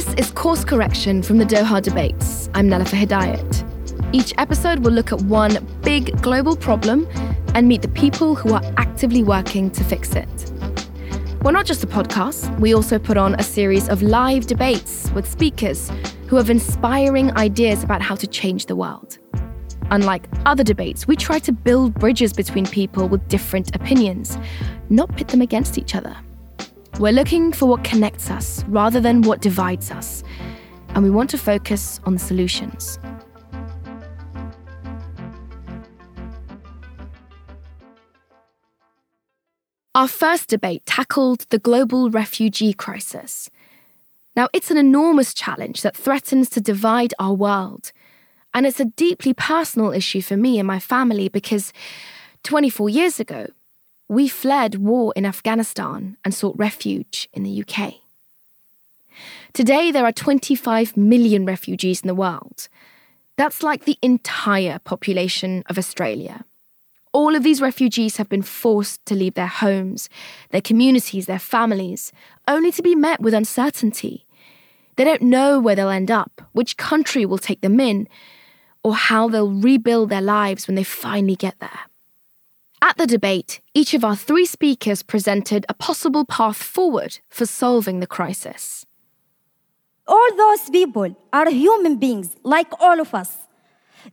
This is Course Correction from the Doha debates. I'm Nelufar Hedayat. Each episode will look at one big global problem and meet the people who are actively working to fix it. We're not just a podcast, we also put on a series of live debates with speakers who have inspiring ideas about how to change the world. Unlike other debates, we try to build bridges between people with different opinions, not pit them against each other. We're looking for what connects us rather than what divides us, and we want to focus on solutions. Our first debate tackled the global refugee crisis. Now, it's an enormous challenge that threatens to divide our world. And it's a deeply personal issue for me and my family because 24 years ago, we fled war in Afghanistan and sought refuge in the UK. Today, there are 25 million refugees in the world. That's like the entire population of Australia. All of these refugees have been forced to leave their homes, their communities, their families, only to be met with uncertainty. They don't know where they'll end up, which country will take them in, or how they'll rebuild their lives when they finally get there. At the debate, each of our three speakers presented a possible path forward for solving the crisis. All those people are human beings like all of us.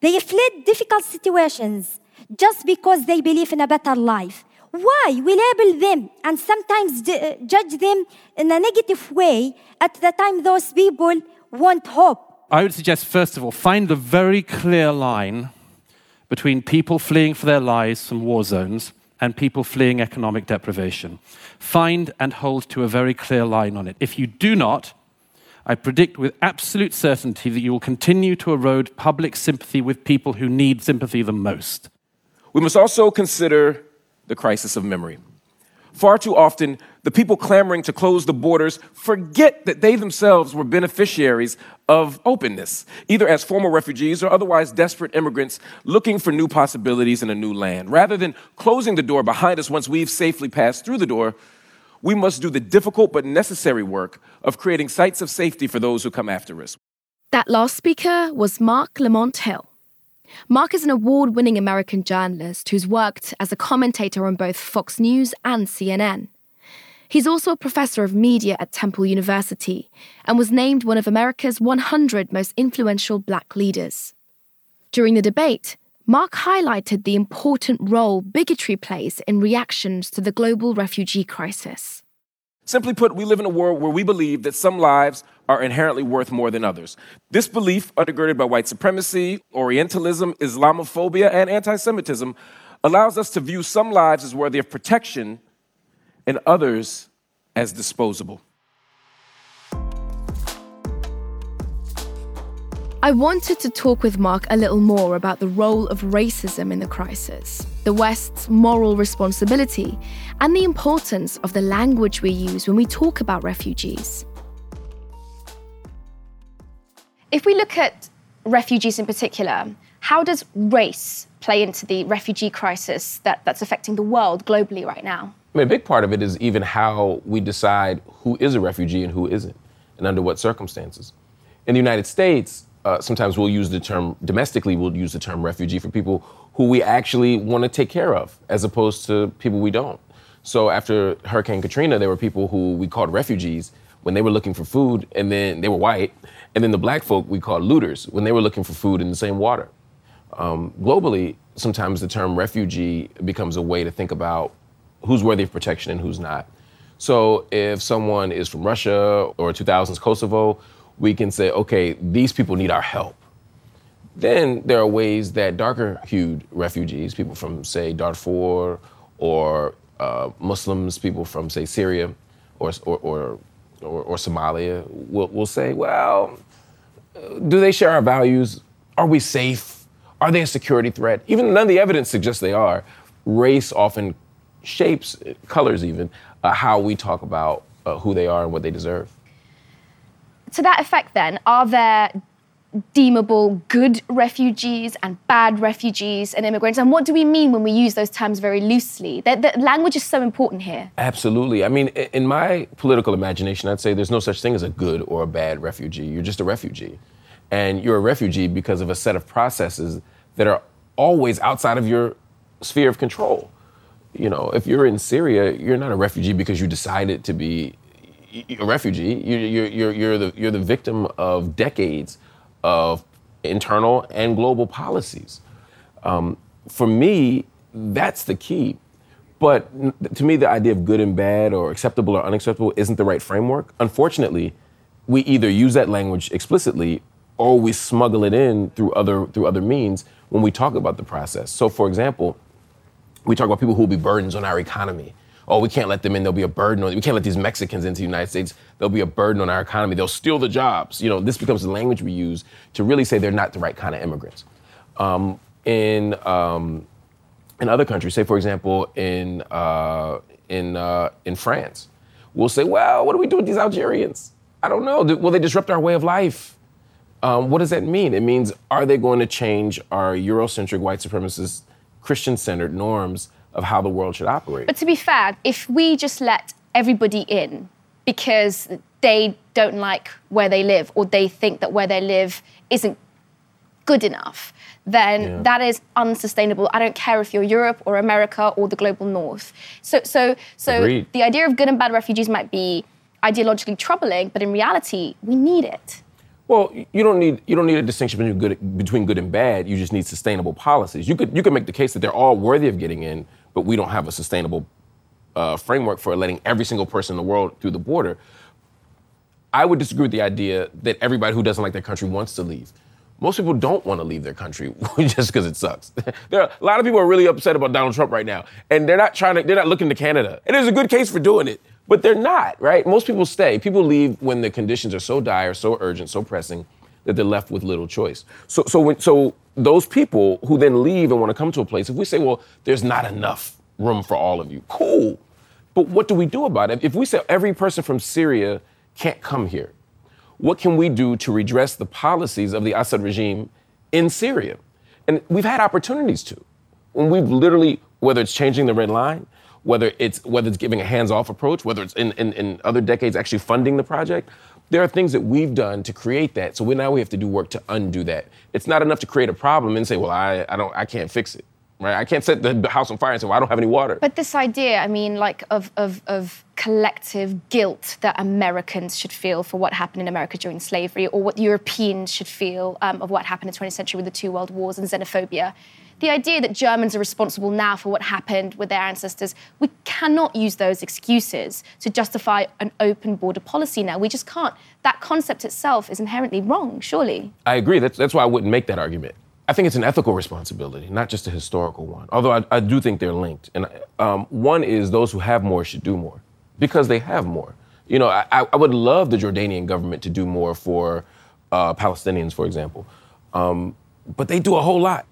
They fled difficult situations just because they believe in a better life. Why we label them and sometimes d- uh, judge them in a negative way at the time those people want hope? I would suggest, first of all, find a very clear line between people fleeing for their lives from war zones and people fleeing economic deprivation. Find and hold to a very clear line on it. If you do not, I predict with absolute certainty that you will continue to erode public sympathy with people who need sympathy the most. We must also consider the crisis of memory. Far too often, the people clamoring to close the borders forget that they themselves were beneficiaries of openness, either as former refugees or otherwise desperate immigrants looking for new possibilities in a new land. Rather than closing the door behind us once we've safely passed through the door, we must do the difficult but necessary work of creating sites of safety for those who come after us. That last speaker was Marc Lamont Hill. Marc is an award winning American journalist who's worked as a commentator on both Fox News and CNN. He's also a professor of media at Temple University and was named one of America's 100 most influential black leaders. During the debate, Marc highlighted the important role bigotry plays in reactions to the global refugee crisis. Simply put, we live in a world where we believe that some lives are inherently worth more than others. This belief, undergirded by white supremacy, Orientalism, Islamophobia, and anti Semitism, allows us to view some lives as worthy of protection and others as disposable. I wanted to talk with Marc a little more about the role of racism in the crisis, the West's moral responsibility, and the importance of the language we use when we talk about refugees. If we look at refugees in particular, how does race play into the refugee crisis that, that's affecting the world globally right now? I mean, a big part of it is even how we decide who is a refugee and who isn't, and under what circumstances. In the United States, uh, sometimes we'll use the term domestically we'll use the term refugee for people who we actually want to take care of as opposed to people we don't so after hurricane katrina there were people who we called refugees when they were looking for food and then they were white and then the black folk we called looters when they were looking for food in the same water um, globally sometimes the term refugee becomes a way to think about who's worthy of protection and who's not so if someone is from russia or 2000s kosovo we can say, okay, these people need our help. Then there are ways that darker hued refugees, people from, say, Darfur or uh, Muslims, people from, say, Syria or, or, or, or, or Somalia, will, will say, well, do they share our values? Are we safe? Are they a security threat? Even none of the evidence suggests they are. Race often shapes, colors even, uh, how we talk about uh, who they are and what they deserve to that effect, then, are there deemable good refugees and bad refugees and immigrants? And what do we mean when we use those terms very loosely? The, the language is so important here. Absolutely. I mean, in my political imagination, I'd say there's no such thing as a good or a bad refugee. You're just a refugee. And you're a refugee because of a set of processes that are always outside of your sphere of control. You know, if you're in Syria, you're not a refugee because you decided to be a refugee. You're, you're, you're, the, you're the victim of decades of internal and global policies. Um, for me, that's the key. But to me, the idea of good and bad or acceptable or unacceptable isn't the right framework. Unfortunately, we either use that language explicitly or we smuggle it in through other through other means when we talk about the process. So, for example, we talk about people who will be burdens on our economy oh, we can't let them in. They'll be a burden on. We can't let these Mexicans into the United States. They'll be a burden on our economy. They'll steal the jobs. You know, this becomes the language we use to really say they're not the right kind of immigrants. Um, in um, in other countries, say for example in uh, in uh, in France, we'll say, well, what do we do with these Algerians? I don't know. Will they disrupt our way of life? Um, what does that mean? It means are they going to change our Eurocentric, white supremacist, Christian-centered norms of how the world should operate. But to be fair, if we just let everybody in because they don't like where they live or they think that where they live isn't good enough, then yeah. that is unsustainable. I don't care if you're Europe or America or the global north. So so so Agreed. the idea of good and bad refugees might be ideologically troubling, but in reality, we need it. Well, you don't need you don't need a distinction between good between good and bad. You just need sustainable policies. You could you could make the case that they're all worthy of getting in, but we don't have a sustainable uh, framework for letting every single person in the world through the border. I would disagree with the idea that everybody who doesn't like their country wants to leave. Most people don't want to leave their country just because it sucks. there are, a lot of people are really upset about Donald Trump right now, and they're not trying to. They're not looking to Canada, and there's a good case for doing it, but they're not. Right? Most people stay. People leave when the conditions are so dire, so urgent, so pressing that they're left with little choice. So, so, when, so those people who then leave and want to come to a place, if we say, well, there's not enough room for all of you, cool. But what do we do about it? If we say every person from Syria can't come here, what can we do to redress the policies of the Assad regime in Syria? And we've had opportunities to. When we've literally, whether it's changing the red line, whether it's whether it's giving a hands-off approach, whether it's in, in, in other decades actually funding the project, there are things that we've done to create that. So we, now we have to do work to undo that. It's not enough to create a problem and say, well, I, I don't I can't fix it. Right? I can't set the house on fire and say, well, I don't have any water. But this idea, I mean, like of, of, of collective guilt that Americans should feel for what happened in America during slavery, or what Europeans should feel um, of what happened in the 20th century with the two world wars and xenophobia. The idea that Germans are responsible now for what happened with their ancestors, we cannot use those excuses to justify an open border policy now. We just can't. That concept itself is inherently wrong, surely. I agree. That's, that's why I wouldn't make that argument. I think it's an ethical responsibility, not just a historical one. Although I, I do think they're linked. And um, one is those who have more should do more because they have more. You know, I, I would love the Jordanian government to do more for uh, Palestinians, for example, um, but they do a whole lot.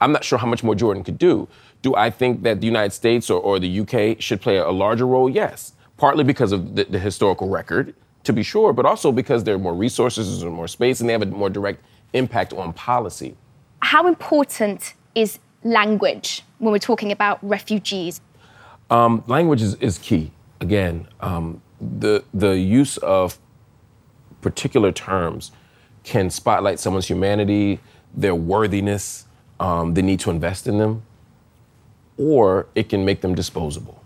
I'm not sure how much more Jordan could do. Do I think that the United States or, or the UK should play a larger role? Yes, partly because of the, the historical record, to be sure, but also because there are more resources, there's more space, and they have a more direct impact on policy how important is language when we're talking about refugees? Um, language is, is, key. Again, um, the the use of particular terms can spotlight someone's humanity, their worthiness, um, the need to invest in them, or it can make them disposable.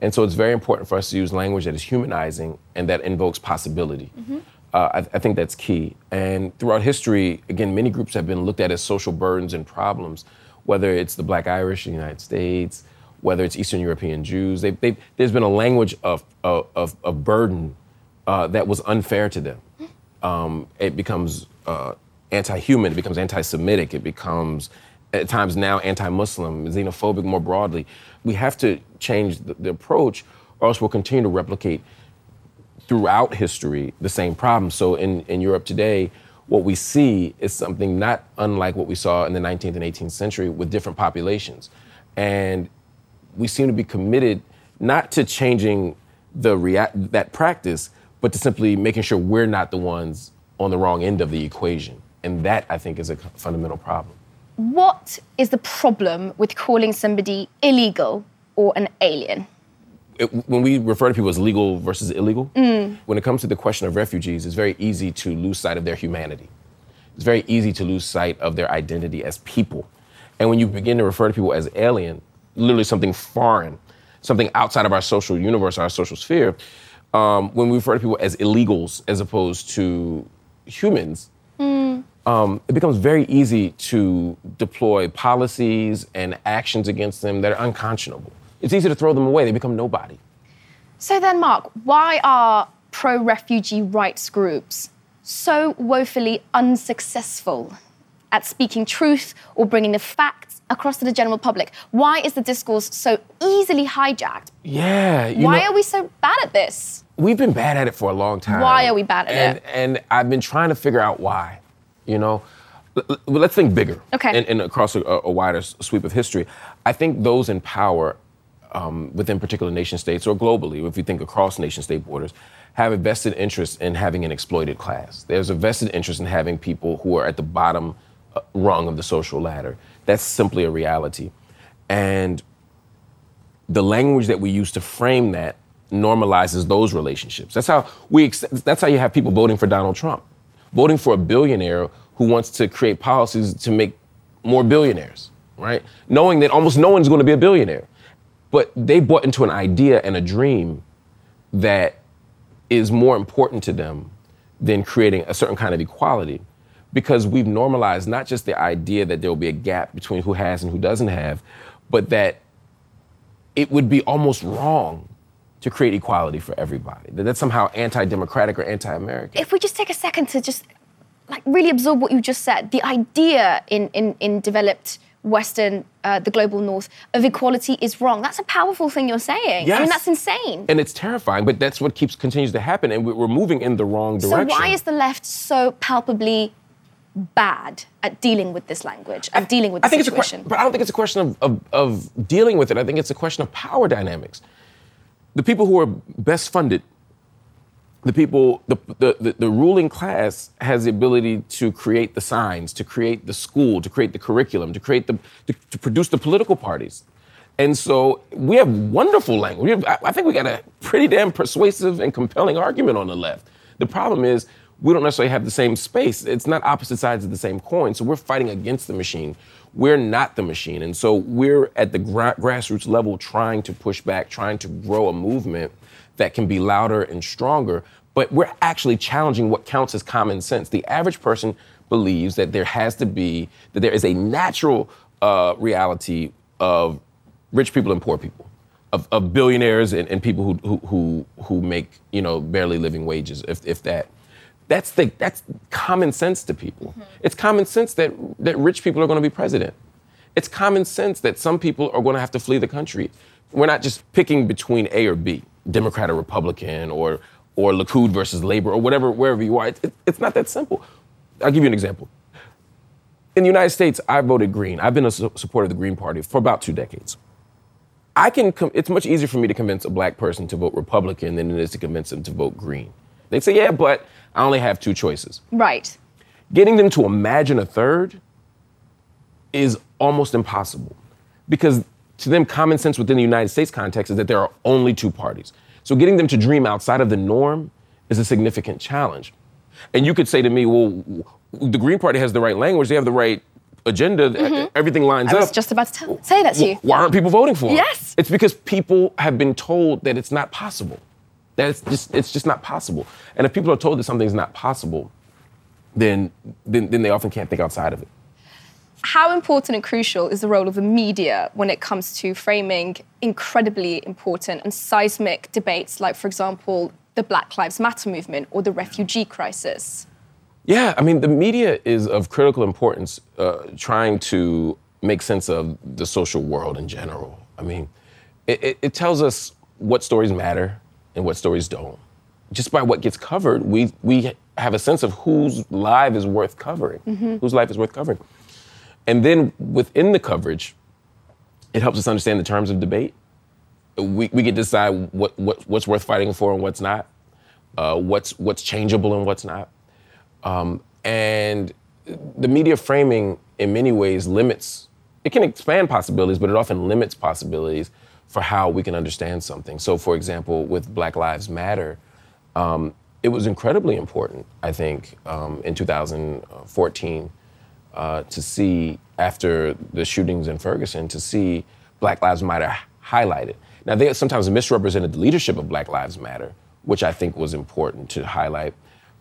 And so it's very important for us to use language that is humanizing and that invokes possibility. Mm-hmm. Uh, I, I, think that's key. And throughout history, again, many groups have been looked at as social burdens and problems, whether it's the Black Irish in the United States, whether it's Eastern European Jews. They, they, there's been a language of, of, of burden uh, that was unfair to them. Um, it becomes uh, anti human, it becomes anti Semitic, it becomes at times now anti Muslim, xenophobic more broadly. We have to change the, the approach, or else we'll continue to replicate throughout history the same problem. So in, in Europe today, what we see is something not unlike what we saw in the 19th and 18th century with different populations. And we seem to be committed not to changing the rea- that practice, but to simply making sure we're not the ones on the wrong end of the equation. And that, I think, is a fundamental problem. What is the problem with calling somebody illegal or an alien? It, when we refer to people as legal versus illegal, when it comes to the question of refugees, it's very easy to lose sight of their humanity. It's very easy to lose sight of their identity as people. And when you begin to refer to people as alien, literally something foreign, something outside of our social universe, our social sphere, um, when we refer to people as illegals as opposed to humans, um, it becomes very easy to deploy policies and actions against them that are unconscionable. It's easy to throw them away, they become nobody. So then, Marc, why are pro refugee rights groups so woefully unsuccessful at speaking truth or bringing the facts across to the general public? Why is the discourse so easily hijacked? Yeah. Why know, are we so bad at this? we've been bad at it for a long time. Why are we bad at and, it? And I've been trying to figure out why. You know, let's think bigger. Okay. And, and across a, a wider sweep of history, I think those in power um, within particular nation states or globally, if you think across nation state borders, have a vested interest in having an exploited class. There's a vested interest in having people who are at the bottom uh, rung of the social ladder. That's simply a reality. And the language that we use to frame that normalizes those relationships. That's how we. That's how you have people voting for Donald Trump, voting for a billionaire who wants to create policies to make more billionaires, right? Knowing that almost no one's going to be a billionaire, but they bought into an idea and a dream that is more important to them than creating a certain kind of equality because we've normalized not just the idea that there will be a gap between who has and who doesn't have, but that it would be almost wrong to create equality for everybody. That that's somehow anti-democratic or anti-American. If we just take a second to just like really absorb what you just said, the idea in in, in developed Western, uh, the global North, of equality is wrong. That's a powerful thing you're saying. I mean, that's insane. And it's terrifying, but that's what keeps continues to happen, and we- we're moving in the wrong direction. so why is the left so palpably bad at dealing with this language, at dealing with I think it's a situation? question, but I don't think it's a question of, of, of dealing with it. I think it's a question of power dynamics. The people who are best funded, the people, the, the, the, the ruling class has the ability to create the signs, to create the school, to create the curriculum, to create the, to, to produce the political parties. And so we have wonderful language. Have, I think we got a pretty damn persuasive and compelling argument on the left. The problem is we don't necessarily have the same space. It's not opposite sides of the same coin. So we're fighting against the machine. We're not the machine. And so we're at the gra- grassroots level trying to push back, trying to grow a movement that can be louder and stronger. But we're actually challenging what counts as common sense. The average person believes that there has to be, that there is a natural uh, reality of rich people and poor people, of, of billionaires and, and people who, who, who, who make, you know, barely living wages, if, if that. That's, the, that's common sense to people. Mm-hmm. It's common sense that, that rich people are going to be president. It's common sense that some people are going to have to flee the country. We're not just picking between A or B, Democrat or Republican, or, or Likud versus Labor, or whatever, wherever you are. It, it- it's not that simple. I'll give you an example. In the United States, I voted Green. I've been a su- supporter of the Green Party for about two decades. I can. Com- it's much easier for me to convince a black person to vote Republican than it is to convince them to vote Green. They say, "Yeah, but I only have two choices." right. Getting them to imagine a third is almost impossible, because to them, common sense within the United States context is that there are only two parties. So getting them to dream outside of the norm is a significant challenge. And you could say to me, "Well, the Green Party has the right language. They have the right agenda. Mm-hmm. Everything lines up. I up." was just about to tell, say that to you. Why aren't people voting for it? Yes. It's because people have been told that it's not possible. That it's just it's just not possible. And if people are told that something's not possible, then then, then they often can't think outside of it. How important and crucial is the role of the media when it comes to framing incredibly important and seismic debates, like, for example, the Black Lives Matter movement or the refugee crisis? Yeah, I mean, the media is of critical importance uh, trying to make sense of the social world in general. I mean, it, it, it tells us what stories matter and what stories don't. Just by what gets covered, we, we have a sense of whose life is worth covering, whose life is worth covering. And then within the coverage, it helps us understand the terms of debate. We, we get to decide what, what, what's worth fighting for and what's not, uh, what's, what's changeable and what's not. Um, and the media framing in many ways limits it can expand possibilities but it often limits possibilities for how we can understand something. So for example with black lives matter um, it was incredibly important i think um, in 2014 uh, to see after the shootings in ferguson to see black lives matter highlighted. Now they sometimes misrepresented the leadership of black lives matter which i think was important to highlight.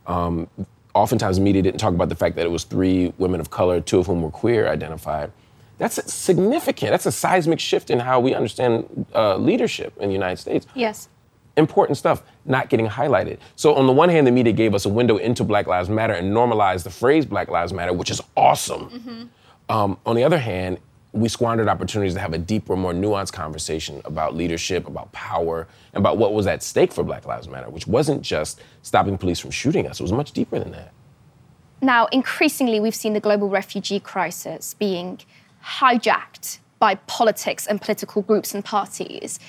Um, oftentimes media didn't talk about the fact that it was three women of color, two of whom were queer identified. That's significant. That's a seismic shift in how we understand uh, leadership in the United States. Yes. Important stuff not getting highlighted. So, on the one hand, the media gave us a window into Black Lives Matter and normalized the phrase Black Lives Matter, which is awesome. Mm-hmm. Um, on the other hand, we squandered opportunities to have a deeper, more nuanced conversation about leadership, about power, and about what was at stake for Black Lives Matter, which wasn't just stopping police from shooting us, it was much deeper than that. Now, increasingly, we've seen the global refugee crisis being hijacked by politics and political groups and parties.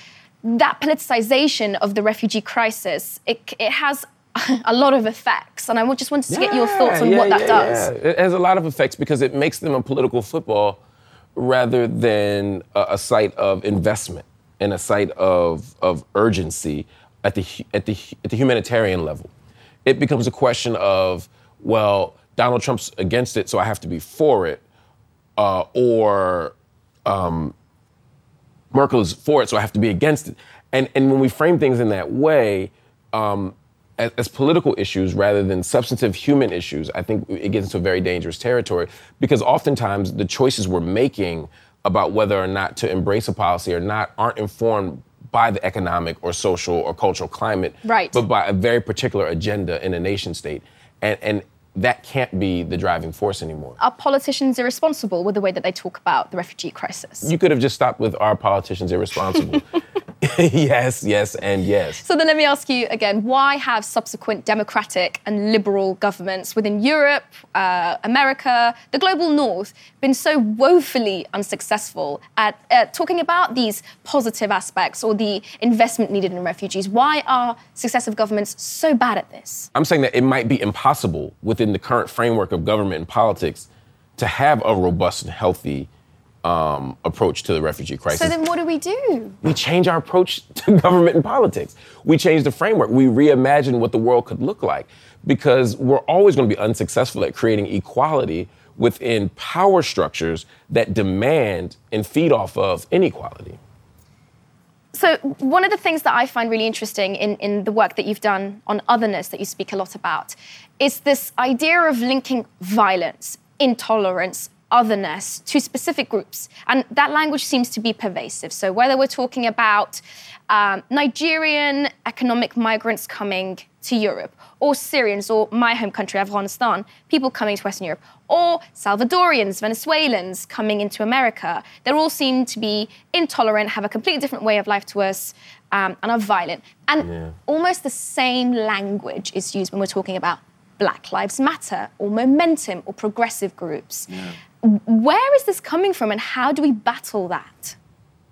That politicization of the refugee crisis, it, it has a lot of effects. And I just wanted to yeah, get your thoughts on yeah, what that yeah, does. It has a lot of effects because it makes them a political football rather than a, a site of investment and a site of, of urgency at the, at, the, at the humanitarian level. It becomes a question of, well, Donald Trump's against it, so I have to be for it, uh, or um, Merkel is for it, so I have to be against it. And, and when we frame things in that way, um, as, as, political issues rather than substantive human issues, I think it gets into very dangerous territory because oftentimes the choices we're making about whether or not to embrace a policy or not aren't informed by the economic or social or cultural climate, right. but by a very particular agenda in a nation state. And, and that can't be the driving force anymore. Are politicians irresponsible with the way that they talk about the refugee crisis? You could have just stopped with our politicians irresponsible. yes, yes, and yes. So then let me ask you again why have subsequent democratic and liberal governments within Europe, uh, America, the global north been so woefully unsuccessful at uh, talking about these positive aspects or the investment needed in refugees? Why are successive governments so bad at this? I'm saying that it might be impossible within the current framework of government and politics to have a robust and healthy um, approach to the refugee crisis. So then, what do we do? We change our approach to government and politics. We change the framework. We reimagine what the world could look like because we're always going to be unsuccessful at creating equality within power structures that demand and feed off of inequality. So, one of the things that I find really interesting in, in the work that you've done on otherness, that you speak a lot about, is this idea of linking violence, intolerance, otherness to specific groups. And that language seems to be pervasive. So, whether we're talking about um, Nigerian economic migrants coming to Europe, or Syrians, or my home country, Afghanistan, people coming to Western Europe, or Salvadorians, Venezuelans coming into America, they all seem to be intolerant, have a completely different way of life to us, um, and are violent. And yeah. almost the same language is used when we're talking about Black Lives Matter, or Momentum, or progressive groups. Yeah. Where is this coming from, and how do we battle that?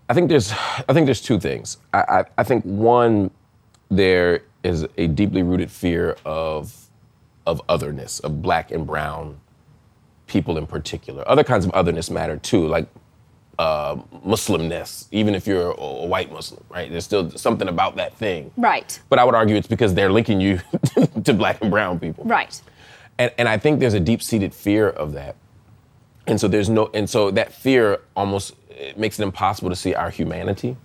I think there's, I think there's two things. I, I, I think one, there is a deeply rooted fear of, of otherness, of black and brown people in particular. Other kinds of otherness matter too, like uh, Muslimness, even if you're a, a, white Muslim, right? There's still something about that thing. Right. But I would argue it's because they're linking you to black and brown people. Right. And, and I think there's a deep seated fear of that. And so there's no, and so that fear almost makes it impossible to see our humanity.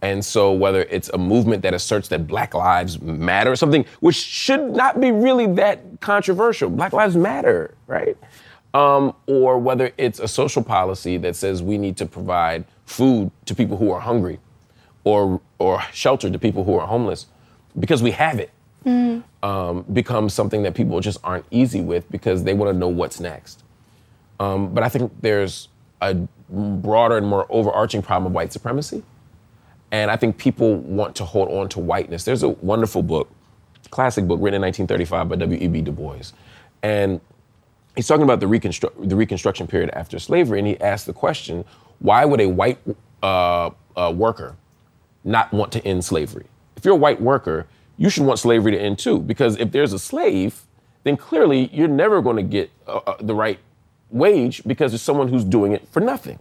And so whether it's a movement that asserts that Black Lives Matter or something, which should not be really that controversial, Black Lives Matter, right? Um, or whether it's a social policy that says we need to provide food to people who are hungry, or or shelter to people who are homeless, because we have it, mm. um, becomes something that people just aren't easy with because they want to know what's next. Um, but I think there's a broader and more overarching problem of white supremacy. And I think people want to hold on to whiteness. There's a wonderful book, classic book written in 1935 by W.E.B. Du Bois. And he's talking about the, reconstru- the Reconstruction period after slavery. And he asked the question why would a white uh, uh, worker not want to end slavery? If you're a white worker, you should want slavery to end too. Because if there's a slave, then clearly you're never going to get uh, uh, the right wage because it's someone who's doing it for nothing.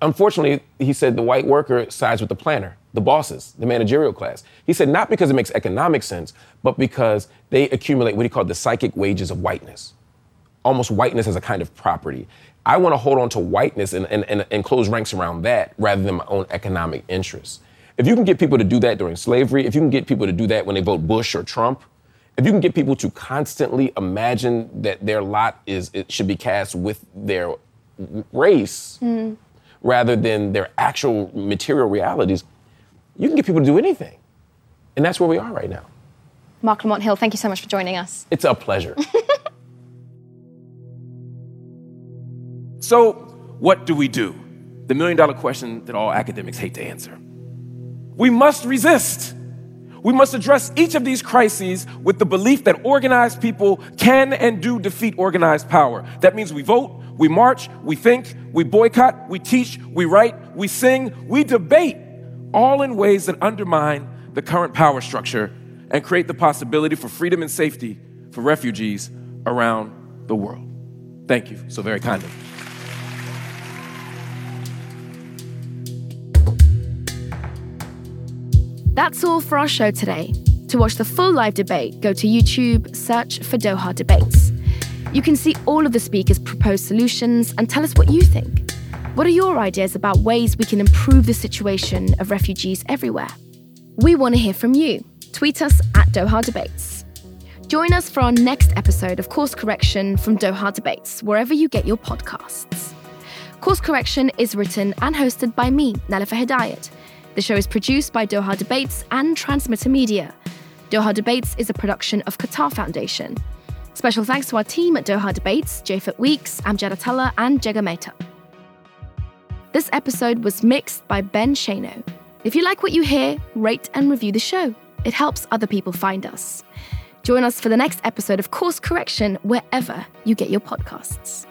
Unfortunately, he said the white worker sides with the planner, the bosses, the managerial class. He said not because it makes economic sense, but because they accumulate what he called the psychic wages of whiteness, almost whiteness as a kind of property. I want to hold on to whiteness and, and, and, and close ranks around that rather than my own economic interests. If you can get people to do that during slavery, if you can get people to do that when they vote Bush or Trump, if you can get people to constantly imagine that their lot is it should be cast with their race mm. rather than their actual material realities, you can get people to do anything. And that's where we are right now. Marc Lamont Hill, thank you so much for joining us. It's a pleasure. so, what do we do? The million dollar question that all academics hate to answer. We must resist. We must address each of these crises with the belief that organized people can and do defeat organized power. That means we vote, we march, we think, we boycott, we teach, we write, we sing, we debate, all in ways that undermine the current power structure and create the possibility for freedom and safety for refugees around the world. Thank you so very kindly. That's all for our show today. To watch the full live debate, go to YouTube, search for Doha Debates. You can see all of the speakers' proposed solutions and tell us what you think. What are your ideas about ways we can improve the situation of refugees everywhere? We want to hear from you. Tweet us at Doha Debates. Join us for our next episode of Course Correction from Doha Debates, wherever you get your podcasts. Course Correction is written and hosted by me, Nelufar Hedayat. The show is produced by Doha Debates and Transmitter Media. Doha Debates is a production of Qatar Foundation. Special thanks to our team at Doha Debates, Japhet Weeks, Amjad Atallah, and Jigar Mehta. This episode was mixed by Ben Shano. If you like what you hear, rate and review the show. It helps other people find us. Join us for the next episode of Course Correction wherever you get your podcasts.